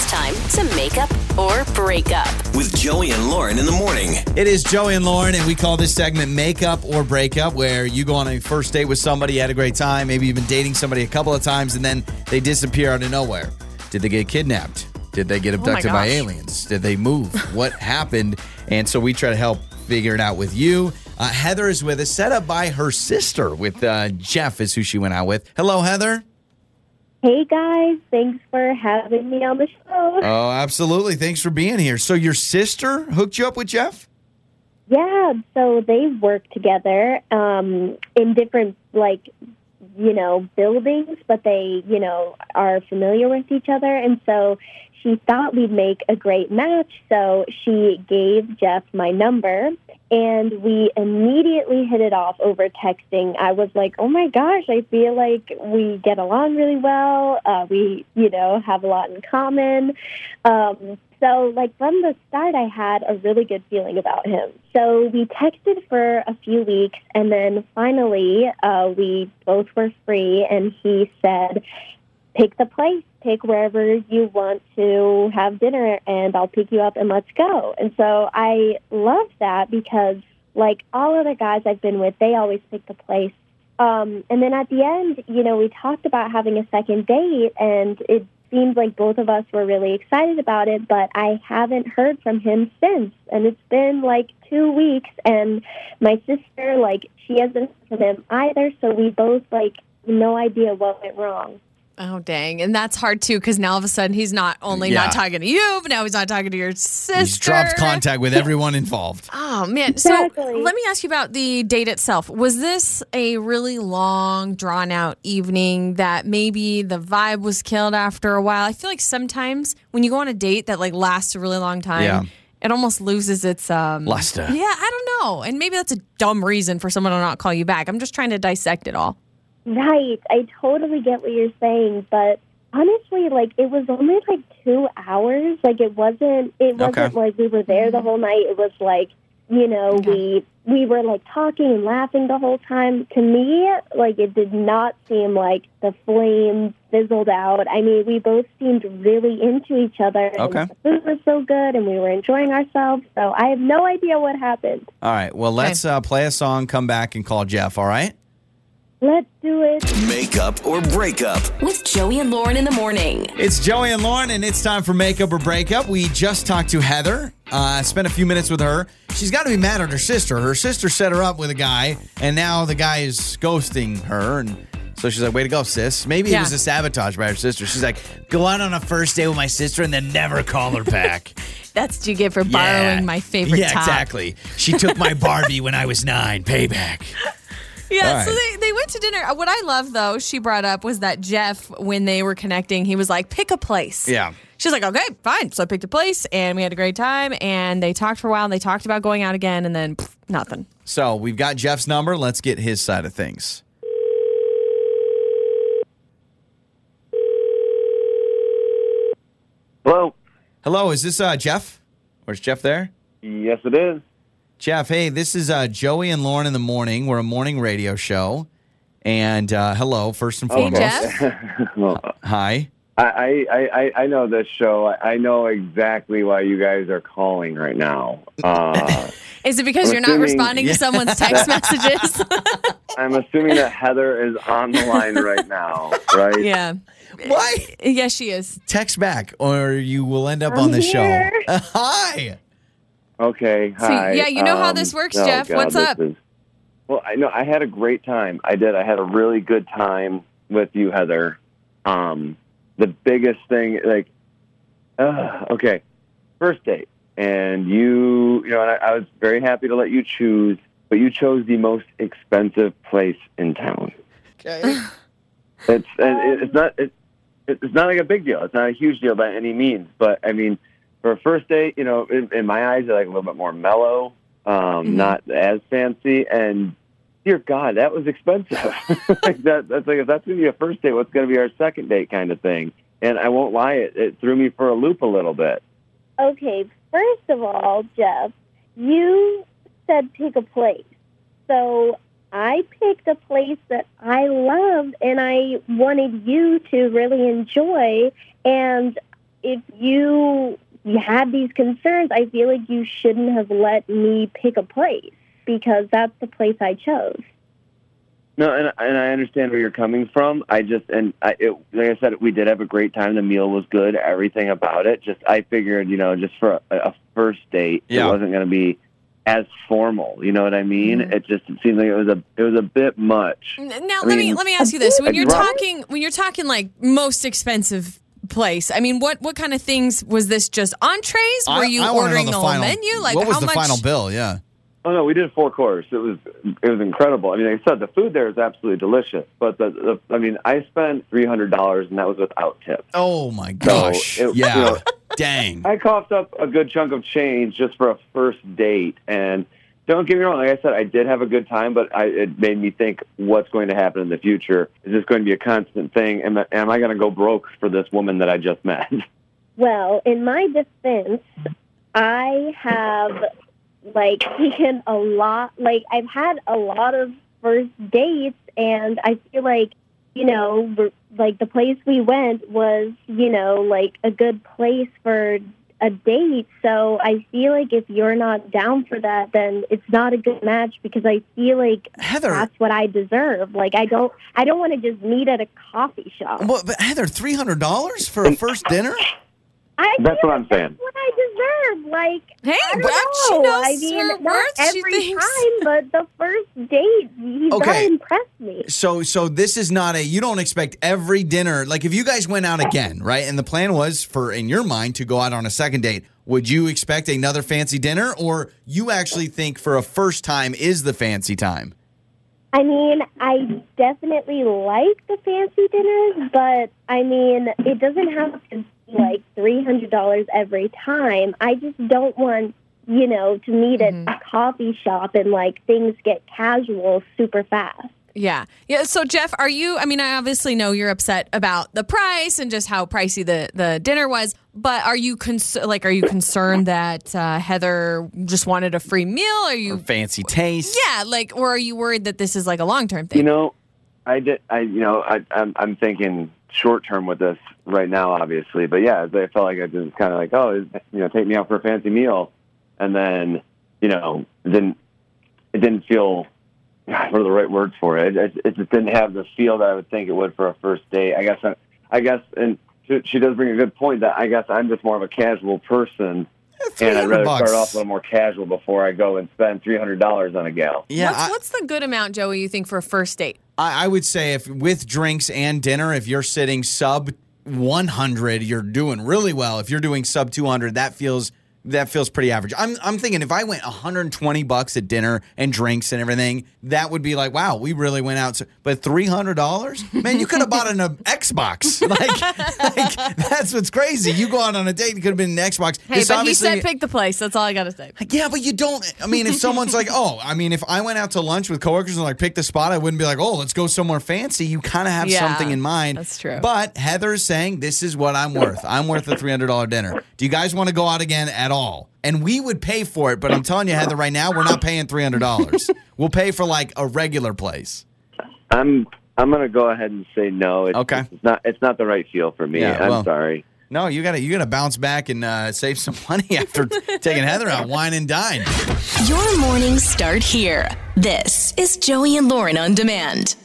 It's time to make up or break up. With Joey and Lauren in the morning. It is Joey and Lauren, and we call this segment Makeup or Breakup, where you go on a first date with somebody, you had a great time, maybe you've been dating somebody a couple of times, and then they disappear out of nowhere. Did they get kidnapped? Did they get abducted by aliens? Did they move? what happened? And so we try to help figure it out with you. Uh, Heather is with us, set up by her sister, with uh, Jeff, is who she went out with. Hello, Heather. Hey guys, thanks for having me on the show. Oh, absolutely. Thanks for being here. So, your sister hooked you up with Jeff? yeah, so they work together um, in different, like, you know, buildings, but they, you know, are familiar with each other. And so she thought we'd make a great match. So she gave Jeff my number and we immediately hit it off over texting. I was like, oh my gosh, I feel like we get along really well. Uh, we, you know, have a lot in common. Um, so, like, from the start, I had a really good feeling about him. So, we texted for a few weeks, and then finally, uh, we both were free, and he said, pick the place, pick wherever you want to have dinner, and I'll pick you up and let's go. And so I love that because, like all other guys I've been with, they always pick the place. Um, and then at the end, you know, we talked about having a second date, and it seemed like both of us were really excited about it, but I haven't heard from him since. And it's been like two weeks, and my sister, like, she hasn't heard from him either, so we both, like, no idea what went wrong. Oh dang, and that's hard too because now all of a sudden he's not only Yeah. not talking to you, but now he's not talking to your sister. He's dropped contact with everyone involved. Oh man! Exactly. So let me ask you about the date itself. Was this a really long, drawn out evening that maybe the vibe was killed after a while? I feel like sometimes when you go on a date that like lasts a really long time, Yeah. it almost loses its um Luster. Yeah, I don't know, and maybe that's a dumb reason for someone to not call you back. I'm just trying to dissect it all. Right. I totally get what you're saying, but honestly, like it was only like two hours. Like it wasn't it wasn't Okay. like we were there the whole night. It was like, you know, we we were like talking and laughing the whole time. To me, like it did not seem like the flames fizzled out. I mean, we both seemed really into each other. and Okay. The food was so good and we were enjoying ourselves. So I have no idea what happened. All right. Well, let's uh, play a song, come back, and call Jeff. All right. Let's do it. Makeup or breakup. With Joey and Lauren in the morning. It's Joey and Lauren, and it's time for Makeup or Breakup. We just talked to Heather, uh, spent a few minutes with her. She's got to be mad at her sister. Her sister set her up with a guy, and now the guy is ghosting her. And so she's like, way to go, sis. Maybe it was a sabotage by her sister. She's like, go out on a first date with my sister and then never call her back. That's what you get for borrowing Yeah. my favorite Yeah, top. exactly. She took my Barbie when I was nine. Payback. Yeah, All so they, they went to dinner. Uh, What I love though, she brought up was that Jeff, when they were connecting, he was like, pick a place. Yeah. She's like, okay, fine. So I picked a place and we had a great time and they talked for a while and they talked about going out again and then pff, nothing. So we've got Jeff's number. Let's get his side of things. Hello. Hello, is this uh, Jeff? Or is Jeff there? Yes, it is. Jeff, hey, this is uh, Joey and Lauren in the morning. We're a morning radio show. And uh, hello, first and Hey, foremost. Jeff. well, Hi. I, I, I, I know this show. I I know exactly why you guys are calling right now. Uh, Is it because I'm you're not assuming- responding to someone's text messages? I'm assuming that Heather is on the line right now, right? yeah. Why? Yes, she is. Text back or you will end up I'm on the show. Hi. Okay. So, Hi. yeah, you know how Um, this works, oh, Jeff. God, What's up? is- well, I know I had a great time. I did. I had a really good time with you, Heather. Um, the biggest thing, like, uh, okay, first date, and you, you know, and I, I was very happy to let you choose, but you chose the most expensive place in town. Okay. It's and it, it's not it, it's not like a big deal. It's not a huge deal by any means. But I mean, for a first date, you know, in, in my eyes, they're like a little bit more mellow, um, not as fancy. And dear God, that was expensive. like that, that's like if that's gonna be a first date, what's gonna be our second date kind of thing. And I won't lie, it, it threw me for a loop a little bit. Okay, first of all, Jeff, you said pick a place. So I picked a place that I loved and I wanted you to really enjoy. And if you you had these concerns, I feel like you shouldn't have let me pick a place because that's the place I chose. No, and and I understand where you're coming from. I just and I, it, like I said, we did have a great time. The meal was good. Everything about it. Just I figured, you know, just for a, a first date, Yeah. it wasn't going to be as formal. You know what I mean? Mm-hmm. It just it seemed like it was a it was a bit much. Now I let me let me ask you this: when you're talking when you're talking like most expensive place, I mean, what what kind of things was this? Just entrees? Were I- you I wanna know ordering the the, final, whole menu? Like what was how the much? final bill? Yeah. Oh no, we did four course. It was it was incredible. I mean, like I said, the food there is absolutely delicious. But the, the I mean, I spent three hundred dollars, and that was without tip. Oh my gosh. it- yeah. you know- Dang. I coughed up a good chunk of change just for a first date, and don't get me wrong. Like I said, I did have a good time, but I, it made me think, what's going to happen in the future? Is this going to be a constant thing? Am, am I going to go broke for this woman that I just met? Well, in my defense, I have like taken a lot like I've had a lot of first dates and I feel like you know like the place we went was you know like a good place for a date so I feel like if you're not down for that then it's not a good match because I feel like Heather. that's what I deserve like I don't I don't want to just meet at a coffee shop Well, but Heather, three hundred dollars for a first dinner? I That's what I'm like saying. That's what I deserve. Like, Hey, I don't well, she know. knows I mean, not worth. She every thinks- time, but the first date, he's Okay. gotta impress me. So, so this is not a. You don't expect every dinner. Like if you guys went out again, right? And the plan was for, in your mind, to go out on a second date. Would you expect another fancy dinner, or you actually think for a first time is the fancy time? I mean, I definitely like the fancy dinners, but I mean, it doesn't have to be like three hundred dollars every time. I just don't want, you know, to meet at a coffee shop and like things get casual super fast. Yeah. Yeah. So, Jeff, are you? I mean, I obviously know you're upset about the price and just how pricey the, the dinner was, but are you cons- like, are you concerned that uh, Heather just wanted a free meal? Are Or you? fancy taste? Yeah. Like, or are you worried that this is like a long term thing? You know, I did. I you know, I, I'm I'm thinking short term with this right now, obviously. But yeah, I felt like I just kind of like, oh, you know, take me out for a fancy meal, and then you know, it didn't it didn't feel God, what are the right words for it? It, it just didn't have the feel that I would think it would for a first date. I guess I, I guess, and she, she does bring a good point that I guess I'm just more of a casual person. And I'd rather bucks. start off a little more casual before I go and spend three hundred dollars on a gal. Yeah, what's, I- what's the good amount, Joey? You think for a first date? I, I would say if with drinks and dinner, if you're sitting sub 100, you're doing really well. If you're doing sub 200, that feels that feels pretty average. I'm I'm thinking if I went 120 bucks at dinner and drinks and everything, that would be like, wow, we really went out. So, but 300 dollars, man, you could have bought an uh, Xbox. Like, like that's what's crazy. You go out on a date, it could have been an Xbox. Hey, This but he said pick the place. That's all I got to say. yeah, but you don't. I mean, if someone's like, oh, I mean, if I went out to lunch with coworkers and like pick the spot, I wouldn't be like, oh, let's go somewhere fancy. You kind of have Yeah, something in mind. that's true. But Heather is saying this is what I'm worth. I'm worth a three hundred dollar dinner. Do you guys want to go out again at all? And we would pay for it, but I'm telling you, Heather, right now we're not paying three hundred dollars. we'll pay for like a regular place. I'm I'm gonna go ahead and say no. It's, Okay. It's not it's not the right feel for me. Yeah, I'm well- sorry. No, you gotta you gotta bounce back and uh, save some money after taking Heather out, wine and dine. Your mornings start here. This is Joey and Lauren on demand.